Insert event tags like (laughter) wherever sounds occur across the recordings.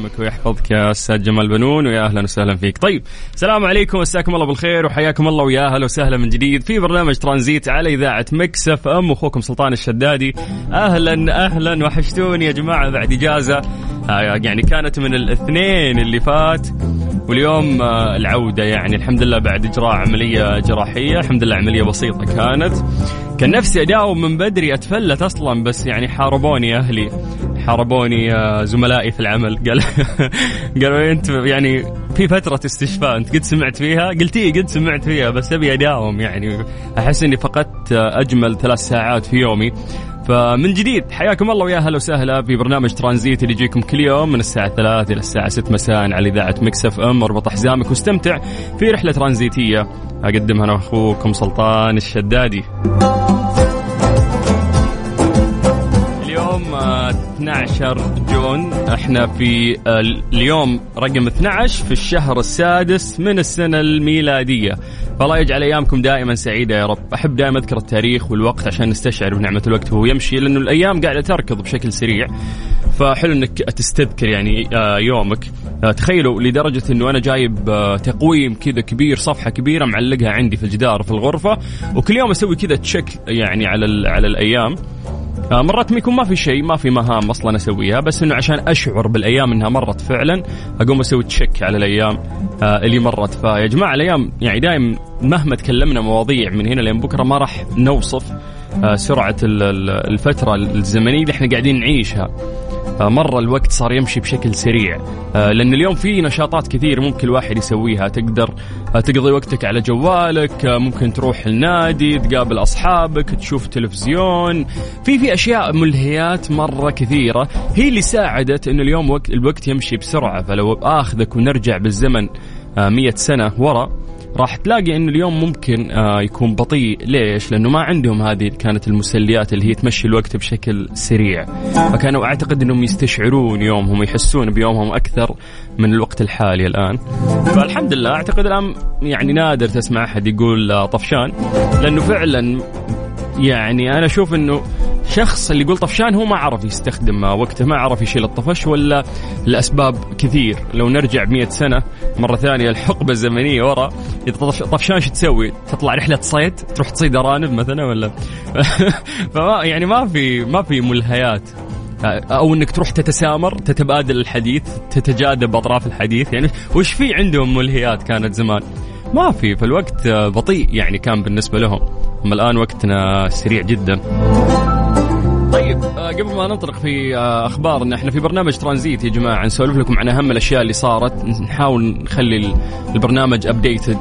يسلمك ويحفظك يا أستاذ جمال بنون ويا أهلا وسهلا فيك. طيب السلام عليكم مساكم الله بالخير وحياكم الله ويا أهلا وسهلا من جديد في برنامج ترانزيت على إذاعة Mix FM أخوكم سلطان الشدادي. أهلا أهلا وحشتوني يا جماعة بعد إجازة آه، يعني كانت من الاثنين اللي فات واليوم آه، العودة يعني الحمد لله بعد إجراء عملية جراحية الحمد لله عملية بسيطة كانت. كان نفسي أداوم من بدري أتفلت أصلا بس يعني حاربوني أهلي حاربوني زملائي في العمل. قال (laughs) قالوا أنت يعني في فترة استشفاء أنت قد سمعت فيها؟ قلت إيه قد سمعت فيها بس أبي أداوم يعني. أحس إني فقدت أجمل ثلاث ساعات في يومي. فمن جديد حياكم الله ويا أهلا وسهلا في برنامج ترانزيت اللي يجيكم كل يوم من الساعة 3 إلى الساعة 6 مساء على إذاعة Mix FM. أربط حزامك واستمتع في رحلة ترانزيتية. أقدمها أنا أخوكم سلطان الشدادي. 12 جون. إحنا في آه، اليوم رقم 12 في الشهر السادس من السنة الميلادية. فالله يجعل أيامكم دائما سعيدة يا رب. أحب دائما أذكر التاريخ والوقت عشان نستشعر بنعمة الوقت وهو يمشي لأنه الأيام قاعدة تركض بشكل سريع. فحلو إنك تستذكر يعني آه، يومك. آه، تخيلوا لدرجة إنه أنا جايب تقويم كذا كبير صفحة كبيرة معلقها عندي في الجدار في الغرفة وكل يوم أسوي كذا تشيك يعني على على الأيام. مرات ما يكون ما في شيء ما في مهام أصلا أسويها بس إنه عشان أشعر بالأيام إنها مرت فعلا أقوم أسوي تشيك على الأيام آه، اللي مرت. فيا جماعة الأيام يعني دائما مهما تكلمنا مواضيع من هنا لين بكرة ما راح نوصف آه، سرعة ال- ال- الفترة الزمنية اللي إحنا قاعدين نعيشها. آه، مرة الوقت صار يمشي بشكل سريع. آه، لأن اليوم في نشاطات كثير ممكن الواحد يسويها. تقدر آه، تقضي وقتك على جوالك ممكن تروح النادي تقابل أصحابك تشوف تلفزيون. في في أشياء ملهيات مرة كثيرة. هي اللي ساعدت أنه اليوم وقت الوقت يمشي بسرعة. فلو آخذك ونرجع بالزمن مية سنة ورا راح تلاقي انه اليوم ممكن آه يكون بطيء. ليش؟ لأنه ما عندهم هذه كانت المسليات اللي هي تمشي الوقت بشكل سريع. فكانوا أعتقد إنهم يستشعرون يومهم ويحسون بيومهم أكثر من الوقت الحالي الآن. فالحمد لله أعتقد الآن يعني نادر تسمع أحد يقول آه، طفشان. لأنه فعلا يعني أنا أشوف إنه شخص اللي يقول طفشان هو ما عرف يستخدم وقته ما عرف يشيل الطفش ولا الاسباب كثير. لو نرجع 100 سنة مرة ثانية الحقبة الزمنية ورا طفش- طفشان شو تسوي؟ تطلع رحلة صيد؟ تروح تصيد أرانب مثلا ولا؟ (laughs) فما يعني ما في ما في ملهيات. أو إنك تروح تتسامر تتبادل الحديث تتجاذب أطراف الحديث. يعني وش في عندهم ملهيات كانت زمان؟ ما في. فالوقت بطيء يعني كان بالنسبة لهم. أما الآن وقتنا سريع جدا. قبل ما ننطلق في آه، أخبارنا إحنا في برنامج ترانزيت يا جماعة نسولف لكم عن أهم الأشياء اللي صارت. نحاول نخلي ال- البرنامج ابديتد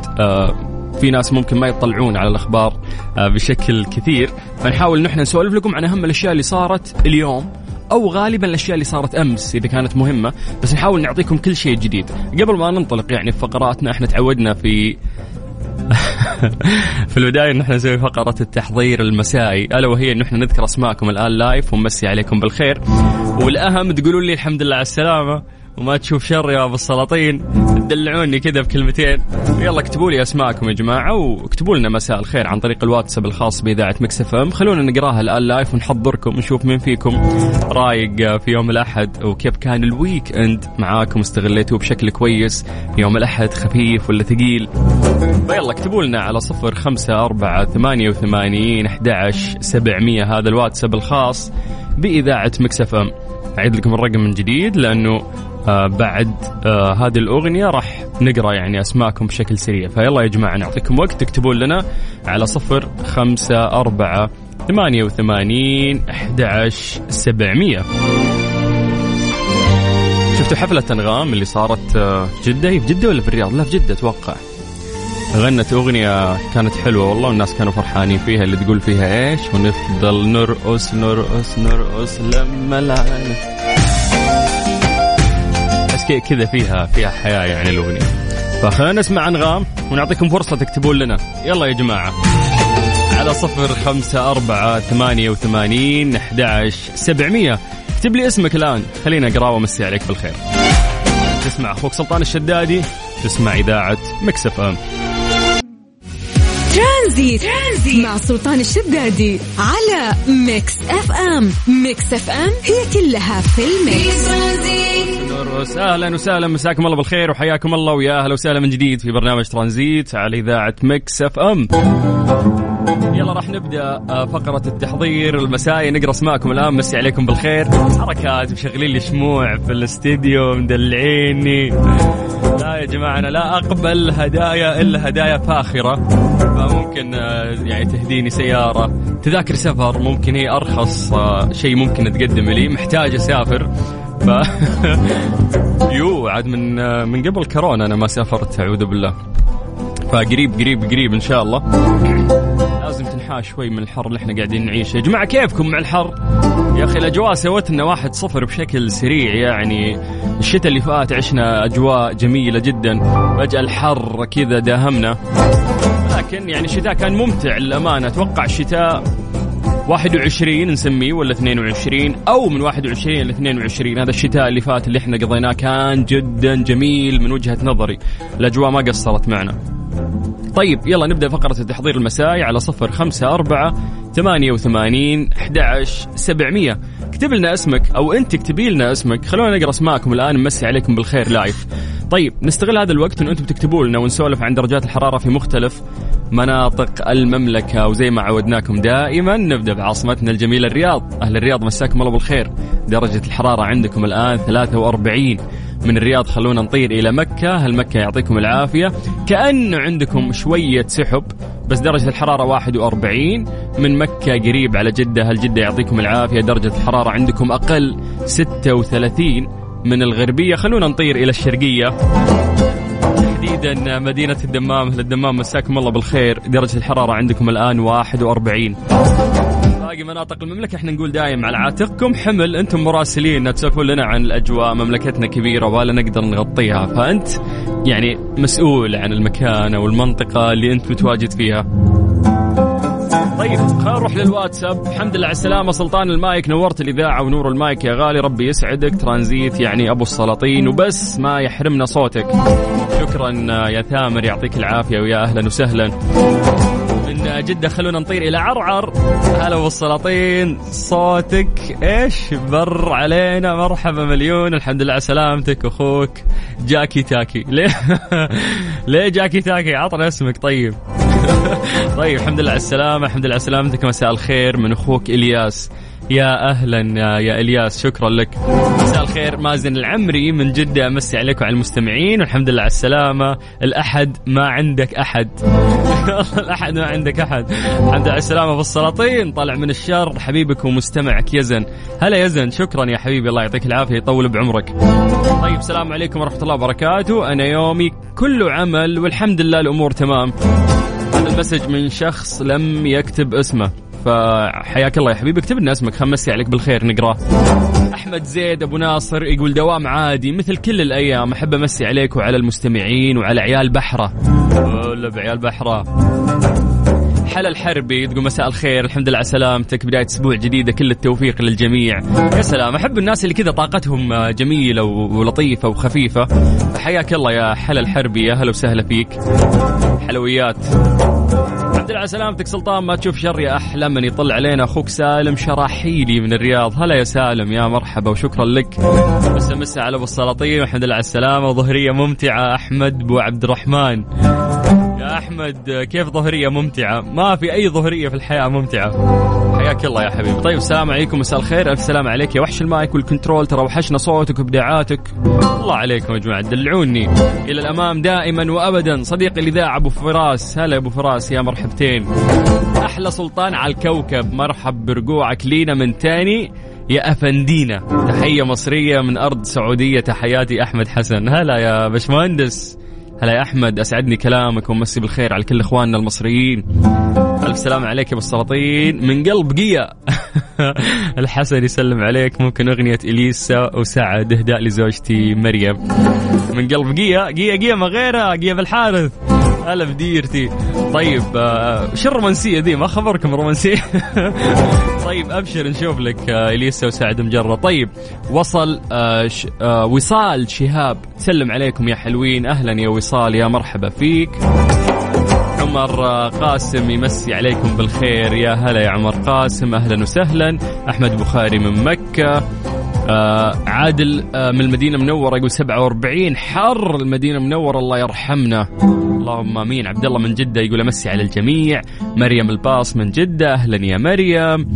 في ناس ممكن ما يطلعون على الأخبار آه، بشكل كثير. فنحاول نحن نسولف لكم عن أهم الأشياء اللي صارت اليوم أو غالبا الأشياء اللي صارت أمس إذا كانت مهمة. بس نحاول نعطيكم كل شيء جديد. قبل ما ننطلق يعني في فقراتنا إحنا تعودنا في (laughs) في البداية نحن نسوي فقرة التحضير المسائي. ألا وهي انه إحنا نذكر أسماءكم الآن live ونمسي عليكم بالخير. والأهم تقولون لي الحمد لله على السلامة. وما تشوف شر يا أبو السلاطين. تدلعوني كذا بكلمتين. يلا اكتبوا لي أسماءكم يا جماعة واكتبوا لنا مساء الخير عن طريق الواتساب الخاص بإذاعة Mix FM. خلونا نقراها الآن live ونحضركم ونشوف مين فيكم رايق في يوم الأحد وكيف كان ال weekend معاكم استغليتوه بشكل كويس. يوم الأحد خفيف ولا ثقيل؟ فيلا اكتبوا لنا على صفر خمسة أربعة ثمانية وثمانين أحد سبعمية. هذا الواتساب الخاص بإذاعة Mix FM. أعيد لكم الرقم من جديد لأنه بعد آه هذه الأغنية راح نقرأ يعني أسماءكم بشكل سريع. فيلا يا جماعة نعطيكم وقت تكتبون لنا على صفر خمسة أربعة ثمانية وثمانين أحد سبعمية. شفتوا حفلة أنغام اللي صارت آه، في جدة؟ هي في جدة ولا في الرياض؟ لا في جدة أتوقع. غنت أغنية كانت حلوة والله والناس كانوا فرحانين فيها اللي تقول فيها إيش؟ ونفضل نرقص نرقص نرقص لما العالم بس كذا فيها فيها حياة يعني الأغنية. فخلينا نسمع أنغام ونعطيكم فرصة تكتبون لنا. يلا يا جماعة. على صفر خمسة أربعة ثمانية وثمانين أحد سبعمية. اكتب لي اسمك الآن. خلينا أقرأ وأمسي عليك بالخير. تسمع أخوك سلطان الشدادي تسمع إذاعة Mix FM. ترانزيت. ترانزيت مع سلطان الشدادي على Mix FM. Mix FM هي كلها في الميكس. أهلا وسهلا مساكم الله بالخير وحياكم الله ويا أهلا وسهلا من جديد في برنامج ترانزيت على إذاعة Mix FM. يلا راح نبدأ آه، فقرة التحضير المسائي. نقرأ أسماءكم الآن. مسي عليكم بالخير. حركات مشغلين لي شموع في الاستديو مدلعيني. لا يا جماعة أنا لا أقبل هدايا إلا هدايا فاخرة. فممكن آه، يعني تهديني سيارة. تذاكر سفر ممكن هي أرخص آه، شيء ممكن تقدم لي. محتاج أسافر. ف (laughs) يو عاد من من قبل كورونا أنا ما سافرت أعوذ بالله. فقريب قريب قريب إن شاء الله. لازم تنحاش شوي من الحر اللي إحنا قاعدين نعيشه. يا جماعة كيفكم مع الحر؟ يا أخي الأجواء سوت لنا واحد صفر بشكل سريع يعني الشتاء اللي فات عشنا أجواء جميلة جدا. فجأة الحر كذا داهمنا. لكن يعني الشتاء كان ممتع للأمانة. أتوقع الشتاء 21 نسميه ولا 22 أو من 21 ل 22 هذا الشتاء اللي فات اللي إحنا قضيناه كان جدا جميل من وجهة نظري. الأجواء ما قصرت معنا. طيب يلا نبدأ فقرة التحضير المسائي على صفر خمسة أربعة ثمانية وثمانين أحد سبعمية. اكتب لنا اسمك أو أنت اكتبي لنا اسمك. خلونا نقرأ اسماءكم الآن نمسي عليكم بالخير لايف طيب نستغل هذا الوقت أن أنتم تكتبوا لنا ونسولف عن درجات الحرارة في مختلف مناطق المملكة. وزي ما عودناكم دائما نبدأ بعاصمتنا الجميلة الرياض. أهل الرياض مساكم الله بالخير. درجة الحرارة عندكم الآن 43 من الرياض خلونا نطير إلى مكة. هل مكة يعطيكم العافية. كأنه عندكم شوية سحب بس درجة الحرارة 41 من مكة قريب على جدة. هل جدة يعطيكم العافية؟ درجة الحرارة عندكم أقل 36 من الغربية. خلونا نطير إلى الشرقية. تحديدا مدينة الدمام. أهل الدمام مساكم الله بالخير. درجة الحرارة عندكم الآن 41 باقي مناطق المملكة. إحنا نقول دايم على عاتقكم. حمل. أنتم مراسلين. تسولفون لنا عن الأجواء. مملكتنا كبيرة ولا نقدر نغطيها. فأنت يعني مسؤول عن المكان أو المنطقة اللي أنت متواجد فيها. طيب خلينا نروح للواتساب. الحمد لله على السلامة. سلطان المايك نورت الإذاعة ونور المايك. يا غالي ربي يسعدك. ترانزيت يعني أبو السلاطين وبس ما يحرمنا صوتك. شكرا يا ثامر يعطيك العافية ويا أهلا وسهلا. من جدة خلونا نطير إلى عرعر. هلا بالسلاطين صوتك إيش؟ بر علينا. مرحبا مليون. الحمد لله على سلامتك أخوك. جاكي تاكي. ليه؟ (laughs) ليه جاكي تاكي؟ عطنا اسمك. طيب. (laughs) طيب الحمد لله على السلامة. الحمد لله على سلامتك. مساء الخير من أخوك إلياس. يا أهلا يا إلياس شكرا لك. مساء الخير. مازن العمري من جدة. أمسي عليكم على المستمعين والحمد لله على السلامة. الأحد ما عندك أحد. (laughs) الأحد ما عندك أحد. الحمد لله على السلامة بالسلاطين طالع من الشر. حبيبك ومستمعك يزن. هلا يزن. شكرا يا حبيبي. الله يعطيك العافية. يطول بعمرك. طيب السلام عليكم ورحمة الله وبركاته. أنا يومي كله عمل والحمد لله الأمور تمام. المسج من شخص لم يكتب اسمه. فحياك الله يا حبيبي اكتب لنا اسمك خمسي عليك بالخير نقراه أحمد زيد أبو ناصر يقول دوام عادي مثل كل الأيام أحب أمسي عليك وعلى المستمعين وعلى عيال بحرة. ولا بعيال بحرة. حلا الحربي تقول مساء الخير الحمد لله على سلامتك. بداية أسبوع جديدة كل التوفيق للجميع. يا سلام أحب الناس اللي كذا طاقتهم جميلة ولطيفة وخفيفة. حياك الله يا حلا الحربي يا هلا وسهلا فيك. حلويات. الحمد لله على سلامتك سلطان ما تشوف شر يا أحلى من يطل علينا. أخوك سالم شراحيلي من الرياض. هلا يا سالم يا مرحبا وشكرا لك. بس مسا على أبو السلاطين والحمد لله على السلامة. وظهرية ممتعة أحمد بو عبد الرحمن. أحمد كيف ظهرية ممتعة؟ ما في أي ظهرية في الحياة ممتعة. حياك الله يا حبيبي. طيب السلام عليكم مساء الخير. ألف سلام عليك. يا وحش ال mic وال control ترى وحشنا صوتك وابداعاتك. الله عليكم يا جماعة دلعوني. إلى الأمام دائما وابدا. صديقي الإذاعة أبو فراس. هلا أبو فراس يا مرحبتين. أحلى سلطان على الكوكب. مرحب برجوعك لينا من تاني. يا أفندينا. تحية مصرية من أرض سعودية. تحياتي أحمد حسن. هلا يا باشمهندس. هلا يا أحمد أسعدني كلامك ومسي بالخير على كل إخواننا المصريين. ألف سلام عليك يا أبو السلاطين. من قلب قيا. (laughs) الحسن يسلم عليك ممكن أغنية إليسا وسعد إهداء لزوجتي مريم. من قلب قيا قيا قيا ما غيرها قيا بالحارث. هلا بديرتي طيب آه، شو الرومانسية دي؟ ما خبركم رومانسية (laughs) طيب أبشر نشوف لك آه، إليسا وسعد مجرة طيب وصل آه، وصال شهاب. سلم عليكم يا حلوين. أهلا يا وصال يا مرحبا فيك. عمر قاسم يمسي عليكم بالخير. يا هلا يا عمر قاسم. أهلا وسهلا. أحمد بخاري من مكة. آه عادل آه من المدينة المنورة يقول 47 حر المدينة المنورة الله يرحمنا. اللهم آمين. عبد الله من جدة يقول أمسي على الجميع. مريم الباص من جدة. أهلا يا مريم.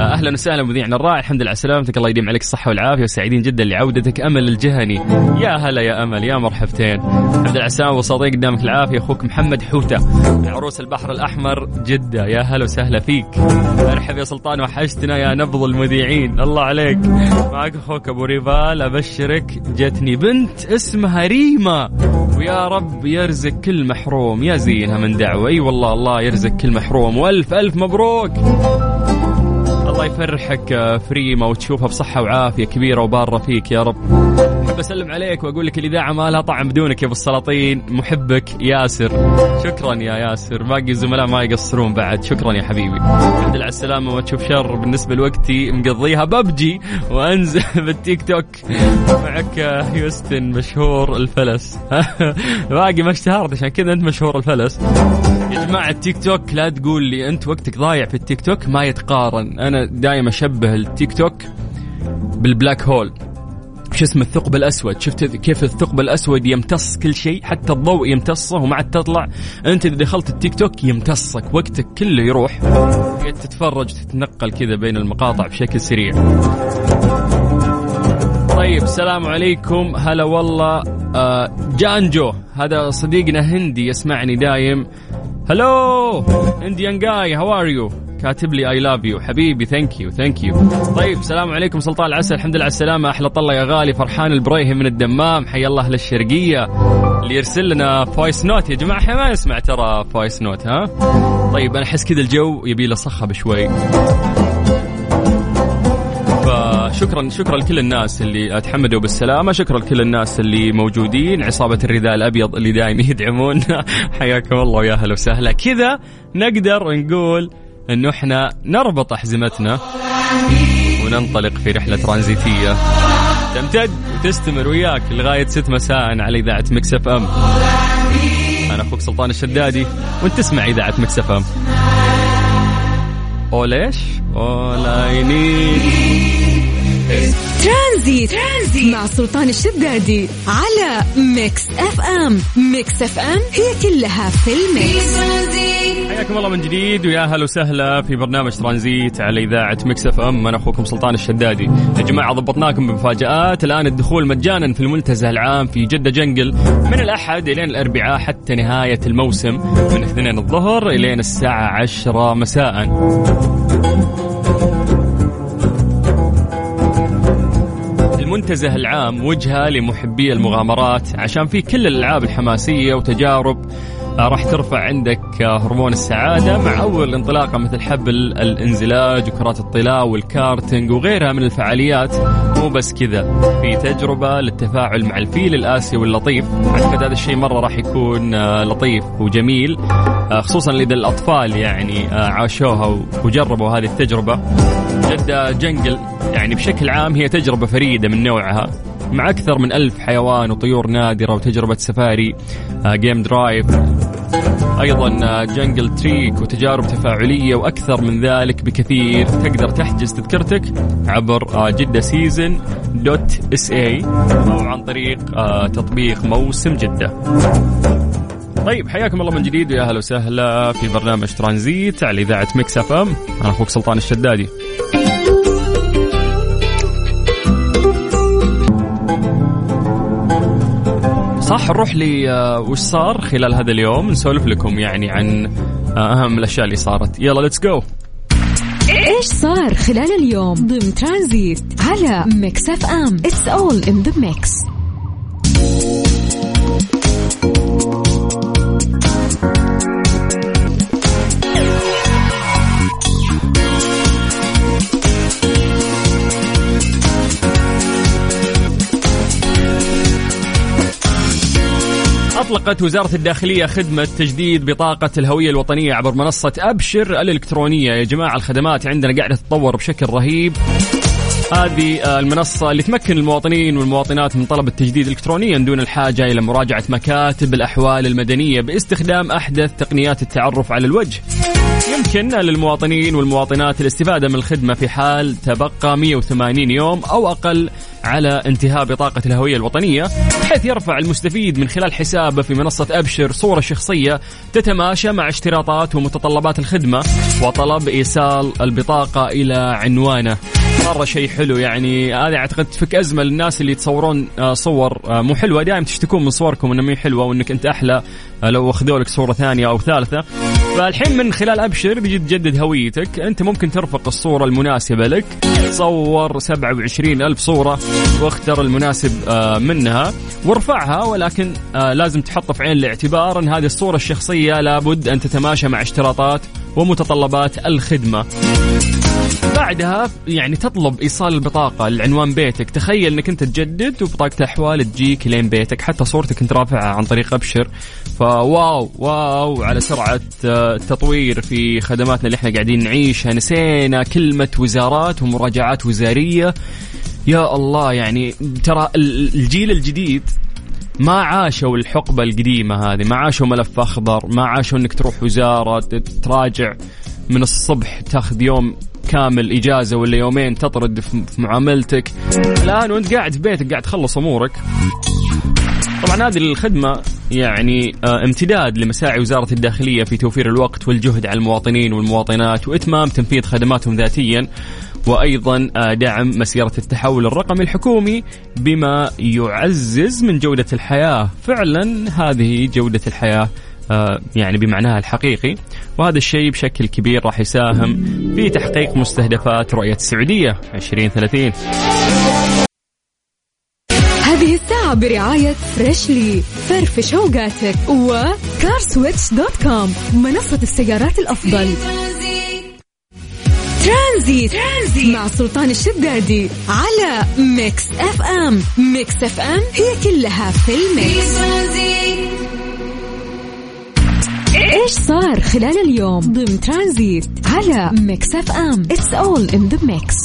آه أهلا وسهلا مذيعنا الرائع. الحمد لله على سلامتك. الله يديم عليك الصحة والعافية. وسعيدين جدا لعودتك. أمل الجهني. يا هلا يا أمل. يا مرحبتين. على السلامة وصديق قدامك العافية. أخوك محمد حوتة. من عروس البحر الأحمر. جدة. يا هلا وسهلا فيك. مرحبا يا سلطان. وحشتنا يا نبض المذيعين. الله عليك. معك أخوك أبو ريفال. أبشرك. جتني بنت اسمها ريما. ويا رب يرزق كل محروم. يا زينها من دعوة. أي والله الله يرزق كل محروم. وألف ألف مبروك. الله يفرحك آه، في ريما وتشوفها بصحة وعافية كبيرة وبارة فيك يا رب. أحب أسلم عليك وأقول لك الإذاعة ما لها طعم بدونك يا أبو السلاطين. محبك ياسر. شكرا يا ياسر. باقي الزملاء ما يقصرون بعد. شكرا يا حبيبي. الحمد لله على السلامة ما تشوف شر بالنسبة لوقتي. مقضيها ببجي وأنزل (laughs) بالتيك توك. معك هيوستن مشهور الفلس. (laughs) باقي ما اشتهرت عشان كذا أنت مشهور الفلس. يا جماعة التيك توك لا تقول لي أنت وقتك ضايع في التيك توك ما يتقارن. أنا دائما أشبه ال TikTok بال black hole. شو اسمه الثقب الأسود؟ شفت كيف الثقب الأسود يمتص كل شيء؟ حتى الضوء يمتصه وما عاد تطلع. أنت إذا دخلت التيك توك يمتصك وقتك كله يروح. تتفرج تتنقل كذا بين المقاطع بشكل سريع. طيب السلام عليكم. هلا والله. آه جانجو. هذا صديقنا هندي يسمعني دايم. hello Indian guy how are you كاتب لي I love you حبيبي thank you thank you طيب السلام عليكم سلطان العسل. الحمد لله على السلامة. أحلى طلة يا غالي فرحان البريهي من الدمام. حي الله أهل الشرقيه اللي يرسل لنا voice note يا جماعة إحنا ما نسمع ترى voice note ها؟ طيب أنا أحس كذا الجو يبي له صخب شوي. فشكرا شكرا لكل الناس اللي تحمدوا بالسلامة. شكرا لكل الناس اللي موجودين. عصابة الرداء الأبيض اللي دائما يدعمون. (laughs) حياكم الله ويا أهلا وسهلا. كذا نقدر نقول انه إحنا نربط أحزمتنا وننطلق في رحلة ترانزيتية. تمتد وتستمر وياك لغاية 6 مساء على إذاعة Mix FM. أنا أخوك سلطان الشدادي وأنت تسمع إذاعة Mix FM. اول إيش؟ اول اي ترانزيت. ترانزيت مع سلطان الشدادي على Mix FM. Mix FM هي كلها في الميكس. حياكم الله من جديد ويا أهلا وسهلا في برنامج ترانزيت على إذاعة Mix FM. أنا أخوكم سلطان الشدادي. يا جماعة ضبطناكم بمفاجآت. الآن الدخول مجانا في المنتزه العام في جدة جنقل من الأحد إلى الأربعاء حتى نهاية الموسم من اثنين الظهر إلين الساعة 10 مساء. المنتزه العام وجهة لمحبي المغامرات عشان في كل الألعاب الحماسية وتجارب راح ترفع عندك آه، هرمون السعادة مع أول انطلاقة مثل حبل الانزلاج وكرات الطلاء والكارتنج وغيرها من الفعاليات. مو بس كذا في تجربة للتفاعل مع الفيل الآسيوي اللطيف أعتقد هذا الشيء مرة راح يكون آه، لطيف وجميل آه، خصوصا إذا الأطفال يعني آه، عاشوها وجربوا هذه التجربة. جدة Jungle يعني بشكل عام هي تجربة فريدة من نوعها. مع أكثر من ألف حيوان وطيور نادرة وتجربة سفاري آه، game drive أيضا آه، jungle trek وتجارب تفاعلية وأكثر من ذلك بكثير. تقدر تحجز تذكرتك عبر آه، جدة season dot SA أو عن طريق آه، تطبيق موسم جدة. طيب حياكم الله من جديد. ويا أهلا وسهلا في برنامج ترانزيت على إذاعة Mix FM. أنا أخوك سلطان الشدادي. صح نروح لي آه، وش صار خلال هذا اليوم؟ نسولف لكم يعني عن آه، أهم الأشياء اللي صارت. يلا let's go إيش صار خلال اليوم ضمن ترانزيت على Mix FM؟ it's all in the mix أطلقت وزارة الداخلية خدمة تجديد بطاقة الهوية الوطنية عبر منصة أبشر الإلكترونية. يا جماعة الخدمات عندنا قاعدة تتطور بشكل رهيب. هذه المنصة اللي تمكن المواطنين والمواطنات من طلب التجديد إلكترونيا دون الحاجة إلى مراجعة مكاتب الأحوال المدنية باستخدام أحدث تقنيات التعرف على الوجه. يمكن للمواطنين والمواطنات الاستفادة من الخدمة في حال تبقى 180 يوم أو أقل على انتهاء بطاقة الهوية الوطنية بحيث يرفع المستفيد من خلال حسابه في منصة أبشر صورة شخصية تتماشى مع اشتراطات ومتطلبات الخدمة وطلب إيصال البطاقة إلى عنوانه. مرة شيء حلو يعني. هذه أعتقد تفك أزمة للناس اللي يتصورون آه، صور آه، مو حلوة. دائما تشتكون من صوركم إنها مو حلوة وإنك أنت أحلى آه، لو أخذوا لك صورة ثانية أو ثالثة. فالحين من خلال أبشر بيجي تجدد هويتك. أنت ممكن ترفق الصورة المناسبة لك. صور 27 ألف صورة واختر المناسب منها. وارفعها ولكن لازم تحط في عين الاعتبار إن هذه الصورة الشخصية لابد أن تتماشى مع اشتراطات ومتطلبات الخدمة. بعدها يعني تطلب إيصال البطاقة لعنوان بيتك. تخيل إنك أنت تجدد وبطاقة الأحوال تجيك لين بيتك. حتى صورتك أنت رافعها عن طريق أبشر. فواو واو على سرعة التطوير في خدماتنا اللي إحنا قاعدين نعيشها. نسينا كلمة وزارات ومراجعات وزارية. يا الله يعني ترى الجيل الجديد ما عاشوا الحقبة القديمة هذه. ما عاشوا ملف أخضر. ما عاشوا أنك تروح وزارة تراجع من الصبح تاخذ يوم كامل إجازة ولا يومين تطرد في معاملتك. الآن وأنت قاعد في بيتك قاعد تخلص أمورك. طبعا هذه الخدمة يعني آه، امتداد لمساعي وزارة الداخلية في توفير الوقت والجهد على المواطنين والمواطنات وإتمام تنفيذ خدماتهم ذاتيا وأيضا آه، دعم مسيرة التحول الرقمي الحكومي بما يعزز من جودة الحياة. فعلا هذه جودة الحياة آه، يعني بمعناها الحقيقي. وهذا الشيء بشكل كبير راح يساهم في تحقيق مستهدفات رؤية السعودية 2030 هذه الساعة برعاية Freshly فرفش اوقاتك و CarSwitch dot com منصة السيارات الأفضل. ترانزيت. ترانزيت. مع سلطان الشدادي على Mix FM Mix FM هي كلها في ال mix. إيش صار خلال اليوم ضمن ترانزيت على Mix FM it's all in the mix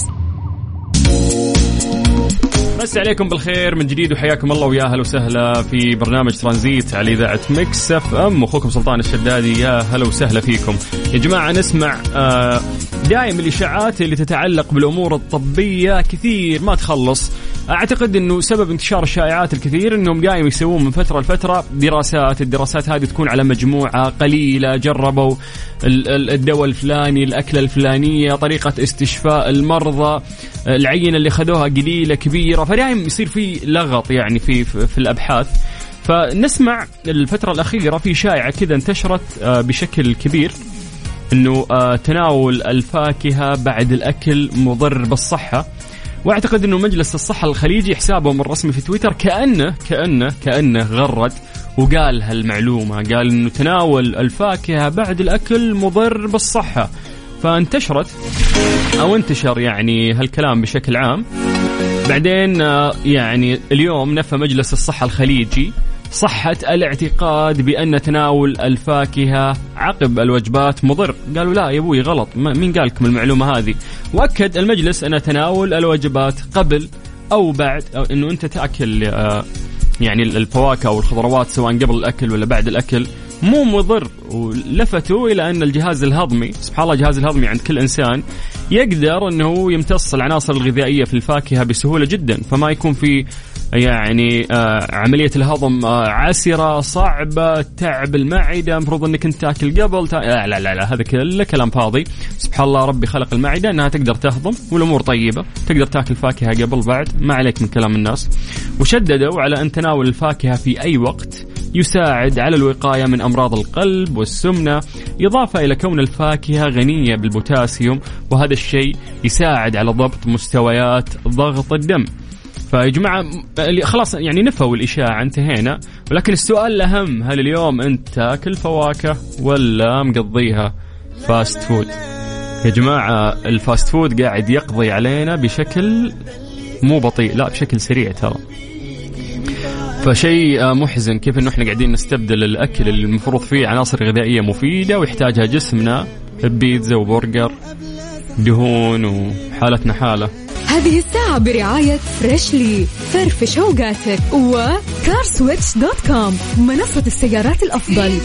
مسي عليكم بالخير من جديد وحياكم الله ويا أهلا وسهلا في برنامج ترانزيت على إذاعة Mix FM أخوكم سلطان الشدادي يا هلا وسهلا فيكم. يا جماعة نسمع آه، دائما الإشاعات اللي تتعلق بالأمور الطبية كثير ما تخلص. أعتقد إنه سبب انتشار الشائعات الكثير إنهم دائما يسوون من فترة لفترة دراسات، الدراسات هذه تكون على مجموعة قليلة. جربوا الدواء الفلاني، الأكلة الفلانية، طريقة استشفاء المرضى، العينة اللي خذوها قليلة كبيرة، فدائما يصير في لغط يعني في في الأبحاث. فنسمع الفترة الأخيرة في شائعة كذا انتشرت آه، بشكل كبير إنه آه، تناول الفاكهة بعد الأكل مضر بالصحة. واعتقد انه مجلس الصحة الخليجي حسابهم الرسمي في تويتر كانه كانه كأنه غرد وقال هالمعلومة. قال إنه تناول الفاكهة بعد الأكل مضر بالصحة. فانتشرت أو انتشر يعني هالكلام بشكل عام. بعدين آه، يعني اليوم نفى مجلس الصحة الخليجي صحة الاعتقاد بأن تناول الفاكهة عقب الوجبات مضر. قالوا لا يا أبوي غلط. مين قال لكم المعلومة هذه؟ وأكد المجلس أن تناول الوجبات قبل أو بعد أو أنه أنت تأكل آه، يعني الفواكه أو الخضروات سواء قبل الأكل ولا بعد الأكل مو مضر. ولفتوا إلى أن الجهاز الهضمي سبحان الله الجهاز الهضمي عند كل إنسان يقدر أنه يمتص العناصر الغذائية في الفاكهة بسهولة جدا. فما يكون في يعني آه عملية الهضم آه عسره صعبة تعب المعدة المفروض إنك أنت تاكل قبل تا... لا, لا لا لا هذا كله كلام فاضي. سبحان الله ربي خلق المعدة إنها تقدر تهضم والأمور طيبة تقدر تاكل فاكهة قبل بعد ما عليك من كلام الناس. وشددوا على أن تناول الفاكهة في أي وقت يساعد على الوقاية من أمراض القلب والسمنة إضافة إلى كون الفاكهة غنية بالبوتاسيوم وهذا الشيء يساعد على ضبط مستويات ضغط الدم. فيا جماعة خلاص يعني نفوا الإشاعة انتهينا. ولكن السؤال الأهم هل اليوم أنت تاكل فواكه ولا مقضيها fast food يا جماعة ال fast food قاعد يقضي علينا بشكل مو بطيء لا بشكل سريع ترى. فشيء محزن كيف إنه إحنا قاعدين نستبدل الأكل اللي المفروض فيه عناصر غذائية مفيدة ويحتاجها جسمنا بيتزا وبرجر دهون وحالتنا حالة. هذه الساعة برعاية Freshly فرفش اوقاتك و CarSwitch dot com منصة السيارات الأفضل.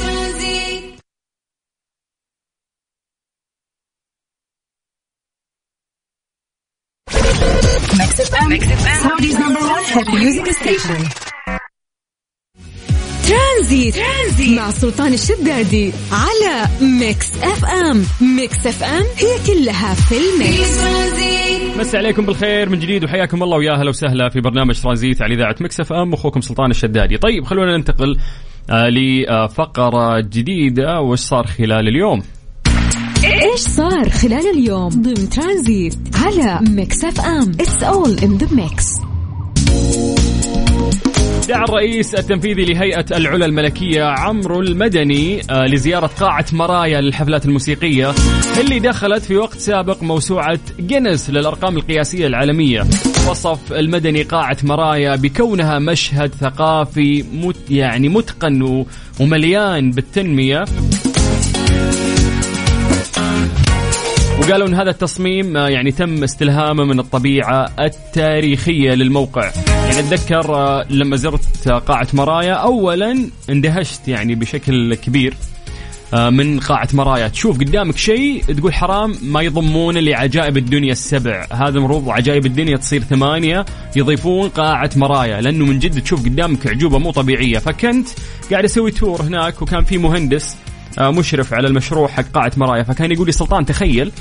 ترانزيت. ترانزيت. مع سلطان الشدادي على Mix FM. Mix FM هي كلها في ال mix. مسي عليكم بالخير من جديد وحياكم الله ويا أهلا وسهلا في برنامج ترانزيت على إذاعة Mix FM. أخوكم سلطان الشدادي. طيب خلونا ننتقل آه لفقرة جديدة. وش صار خلال اليوم؟ إيش صار خلال اليوم؟ ضمن ترانزيت على Mix FM. it's all in the mix دعا الرئيس التنفيذي لهيئة العلا الملكية عمرو المدني آه، لزيارة قاعة مرايا للحفلات الموسيقية اللي دخلت في وقت سابق موسوعة جينيس للأرقام القياسية العالمية. وصف المدني قاعة مرايا بكونها مشهد ثقافي مت يعني متقن ومليان بالتنمية. وقالوا إن هذا التصميم آه، يعني تم استلهامه من الطبيعة التاريخية للموقع. يعني أتذكر آه، لما زرت قاعة مرايا اولا اندهشت يعني بشكل كبير آه، من قاعة مرايا. تشوف قدامك شيء تقول حرام ما يضمون لعجائب الدنيا السبع. هذا المفروض عجائب الدنيا تصير ثمانية يضيفون قاعة مرايا. لأنه من جد تشوف قدامك عجوبة مو طبيعية. فكنت قاعد أسوي تور هناك وكان في مهندس آه، مشرف على المشروع حق قاعة مرايا. فكان يقول لي سلطان تخيل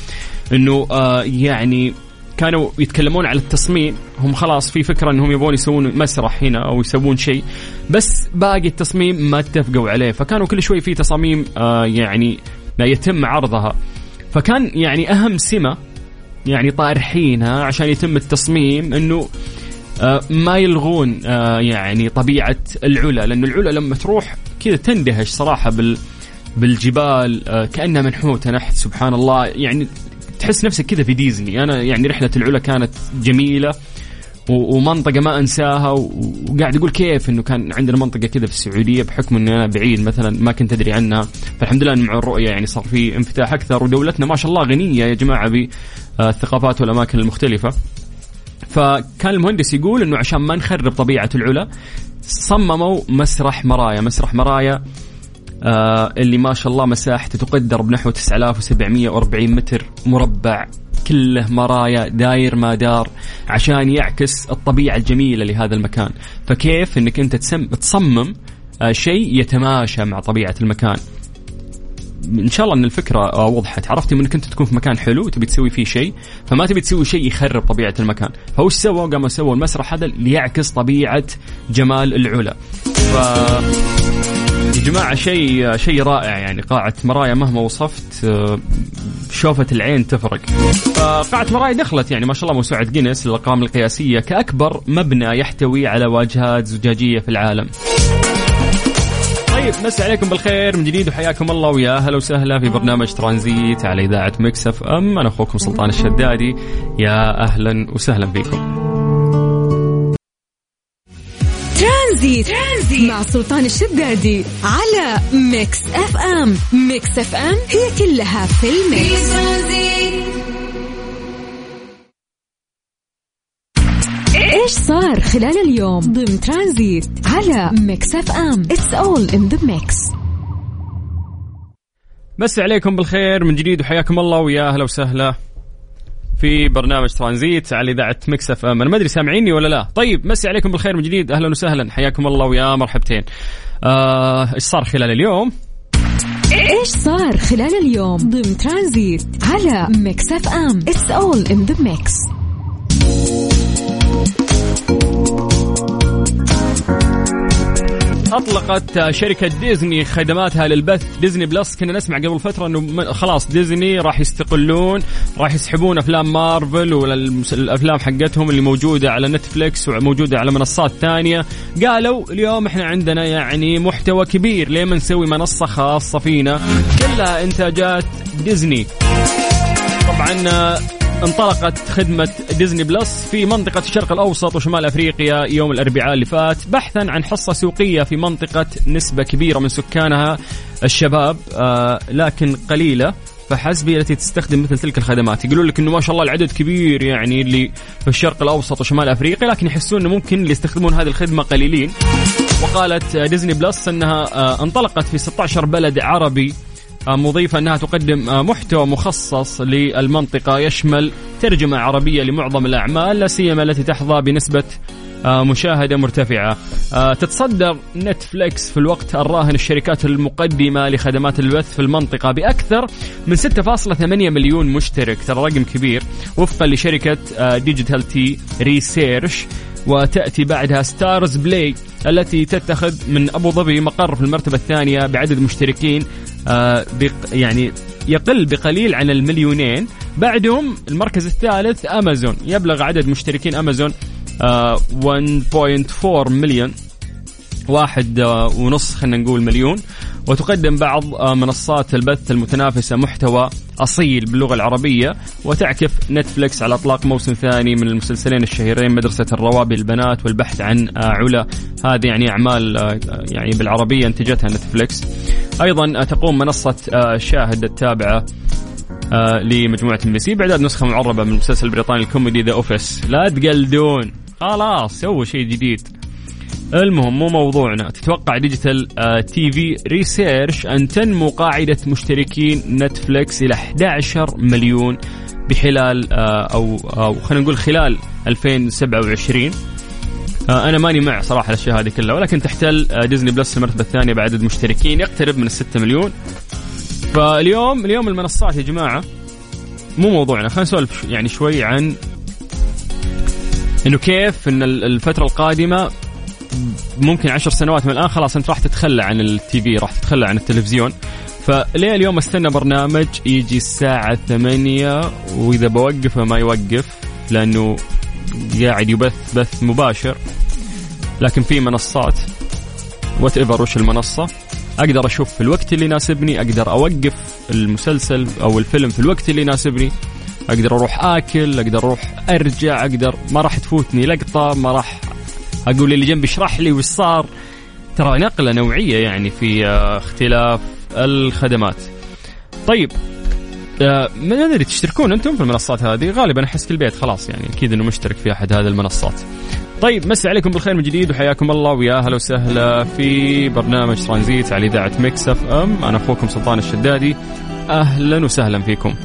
إنه آه، يعني كانوا يتكلمون على التصميم. هم خلاص في فكرة إنهم يبغون يسوون مسرح هنا أو يسوون شيء بس باقي التصميم ما اتفقوا عليه. فكانوا كل شوي في تصاميم آه يعني يتم عرضها. فكان يعني أهم سمة يعني طارحينها عشان يتم التصميم إنه آه ما يلغون آه يعني طبيعة العلا. لأنه العلا لما تروح كذا تندهش صراحة بال بالجبال آه كأنها منحوتة نحت سبحان الله يعني تحس نفسك كذا في ديزني. أنا يعني رحلة العلا كانت جميلة ومنطقة ما أنساها وقاعد أقول كيف إنه كان عندنا منطقة كذا في السعودية بحكم إني أنا بعيد مثلا ما كنت أدري عنها. فالحمد لله مع الرؤية يعني صار في انفتاح أكثر. ودولتنا ما شاء الله غنية يا جماعة بالثقافات والأماكن المختلفة. فكان المهندس يقول إنه عشان ما نخرب طبيعة العلا صمموا مسرح مرايا. مسرح مرايا آه اللي ما شاء الله مساحته تقدر بنحو 9740 متر مربع كله مرايا داير ما دار عشان يعكس الطبيعة الجميلة لهذا المكان. فكيف إنك أنت تصمم آه شيء يتماشى مع طبيعة المكان؟ إن شاء الله إن الفكرة آه، وضحت. عرفتي إنك أنت تكون في مكان حلو وتبي تسوي فيه شيء فما تبي تسوي شيء يخرب طبيعة المكان. فوش سووا قاموا سووا المسرح هذا ليعكس طبيعة جمال العلا. ف يا جماعة شيء شيء رائع يعني قاعة مرايا مهما وصفت آه، شوفة العين تفرق. فقاعة مرايا دخلت يعني ما شاء الله موسوعة جينيس للأرقام القياسية كأكبر مبنى يحتوي على واجهات زجاجية في العالم. طيب مسي عليكم بالخير من جديد وحياكم الله ويا أهلا وسهلا في برنامج ترانزيت على إذاعة Mix FM. أنا أخوكم سلطان الشدادي. يا أهلا وسهلا فيكم. ترانزيت. ترانزيت. مع سلطان الشدادي على Mix FM. Mix FM هي كلها في ال mix. إيش صار خلال اليوم ضمن ترانزيت على Mix FM؟ it's all in the mix مسي عليكم بالخير من جديد وحياكم الله ويا أهلا وسهلا. في برنامج ترانزيت على إذاعة Mix FM. أنا ما أدري سامعيني ولا لا. طيب مسي عليكم بالخير من جديد. أهلا وسهلا. حياكم الله ويا مرحبتين. آه، إيش صار خلال اليوم؟ إيش صار خلال اليوم ضمن ترانزيت على Mix FM؟ it's all in the mix أطلقت شركة ديزني خدماتها للبث. Disney Plus كنا نسمع قبل فترة إنه خلاص ديزني راح يستقلون راح يسحبون أفلام مارفل والافلام حقتهم اللي موجودة على نتفليكس وموجودة على منصات ثانية. قالوا اليوم إحنا عندنا يعني محتوى كبير. ليه ما نسوي منصة خاصة فينا؟ كلها إنتاجات ديزني. طبعا انطلقت خدمة Disney Plus في منطقة الشرق الأوسط وشمال أفريقيا يوم الأربعاء اللي فات بحثا عن حصة سوقية في منطقة نسبة كبيرة من سكانها الشباب آه لكن قليلة فحسب التي تستخدم مثل تلك الخدمات. يقولون لك إنه ما شاء الله العدد كبير يعني اللي في الشرق الأوسط وشمال أفريقيا لكن يحسون إنه ممكن اللي يستخدمون هذه الخدمة قليلين. وقالت ديزني بلس إنها آه، انطلقت في 16 بلد عربي مضيفة أنها تقدم آه، محتوى مخصص للمنطقة يشمل ترجمة عربية لمعظم الأعمال لا سيما التي تحظى بنسبة مشاهدة مرتفعة. تتصدر نتفليكس في الوقت الراهن الشركات المقدمة لخدمات البث في المنطقة بأكثر من 6.8 مليون مشترك. ترى رقم كبير. وفقا لشركة Digital TV Research وتأتي بعدها StarzPlay التي تتخذ من أبو ظبي مقر في المرتبة الثانية بعدد مشتركين. آه يعني يقل بقليل عن المليونين. بعدهم المركز الثالث أمازون. يبلغ عدد مشتركين أمازون آه 1.4 مليون واحد آه، ونص خلينا نقول مليون. وتقدم بعض آه، منصات البث المتنافسة محتوى أصيل باللغة العربية. وتعكف نتفلكس على إطلاق موسم ثاني من المسلسلين الشهيرين مدرسة الروابي البنات والبحث عن آه، علا. هذه يعني أعمال يعني بالعربية انتجتها نتفلكس أيضا تقوم منصة شاهد التابعة لمجموعة ام بي سي بإعداد نسخة معربة من المسلسل البريطاني الكوميدي The Office لا تقلدون. خلاص سووا شيء جديد. المهم مو موضوعنا. تتوقع Digital TV Research أن تنمو قاعدة مشتركين نتفليكس إلى 11 مليون بحلول آه أو أو خلينا نقول خلال 2027 آه أنا ماني مع صراحة الأشياء هذه كلها ولكن تحتل آه Disney Plus المرتبة الثانية بعدد مشتركين يقترب من الستة مليون. فاليوم اليوم المنصات يا جماعة مو موضوعنا خلينا نسولف يعني شوي عن إنه كيف إن الفترة القادمة ممكن عشر سنوات من الآن خلاص أنت راح تتخلى عن التي في راح تتخلى عن التلفزيون. فليه اليوم استنى برنامج يجي الساعة ثمانية وإذا بوقفه ما يوقف لأنه قاعد يبث بث مباشر. لكن في منصات. وات ايفر وش المنصة. أقدر أشوف في الوقت اللي يناسبني أقدر أوقف المسلسل أو الفيلم في الوقت اللي يناسبني. أقدر أروح آكل أقدر أروح أرجع أقدر ما راح تفوتني لقطة ما راح أقول اللي جنبي اشرح لي وش صار. ترى نقلة نوعية يعني في آه، اختلاف الخدمات. طيب ما ادري تشتركون أنتم في المنصات هذه؟ غالبا أحس كل بيت خلاص يعني أكيد إنه مشترك في أحد هذه المنصات. طيب مسي عليكم بالخير من جديد وحياكم الله ويا أهلا وسهلا في برنامج ترانزيت على إذاعة Mix FM. أنا أخوكم سلطان الشدادي أهلا وسهلا فيكم.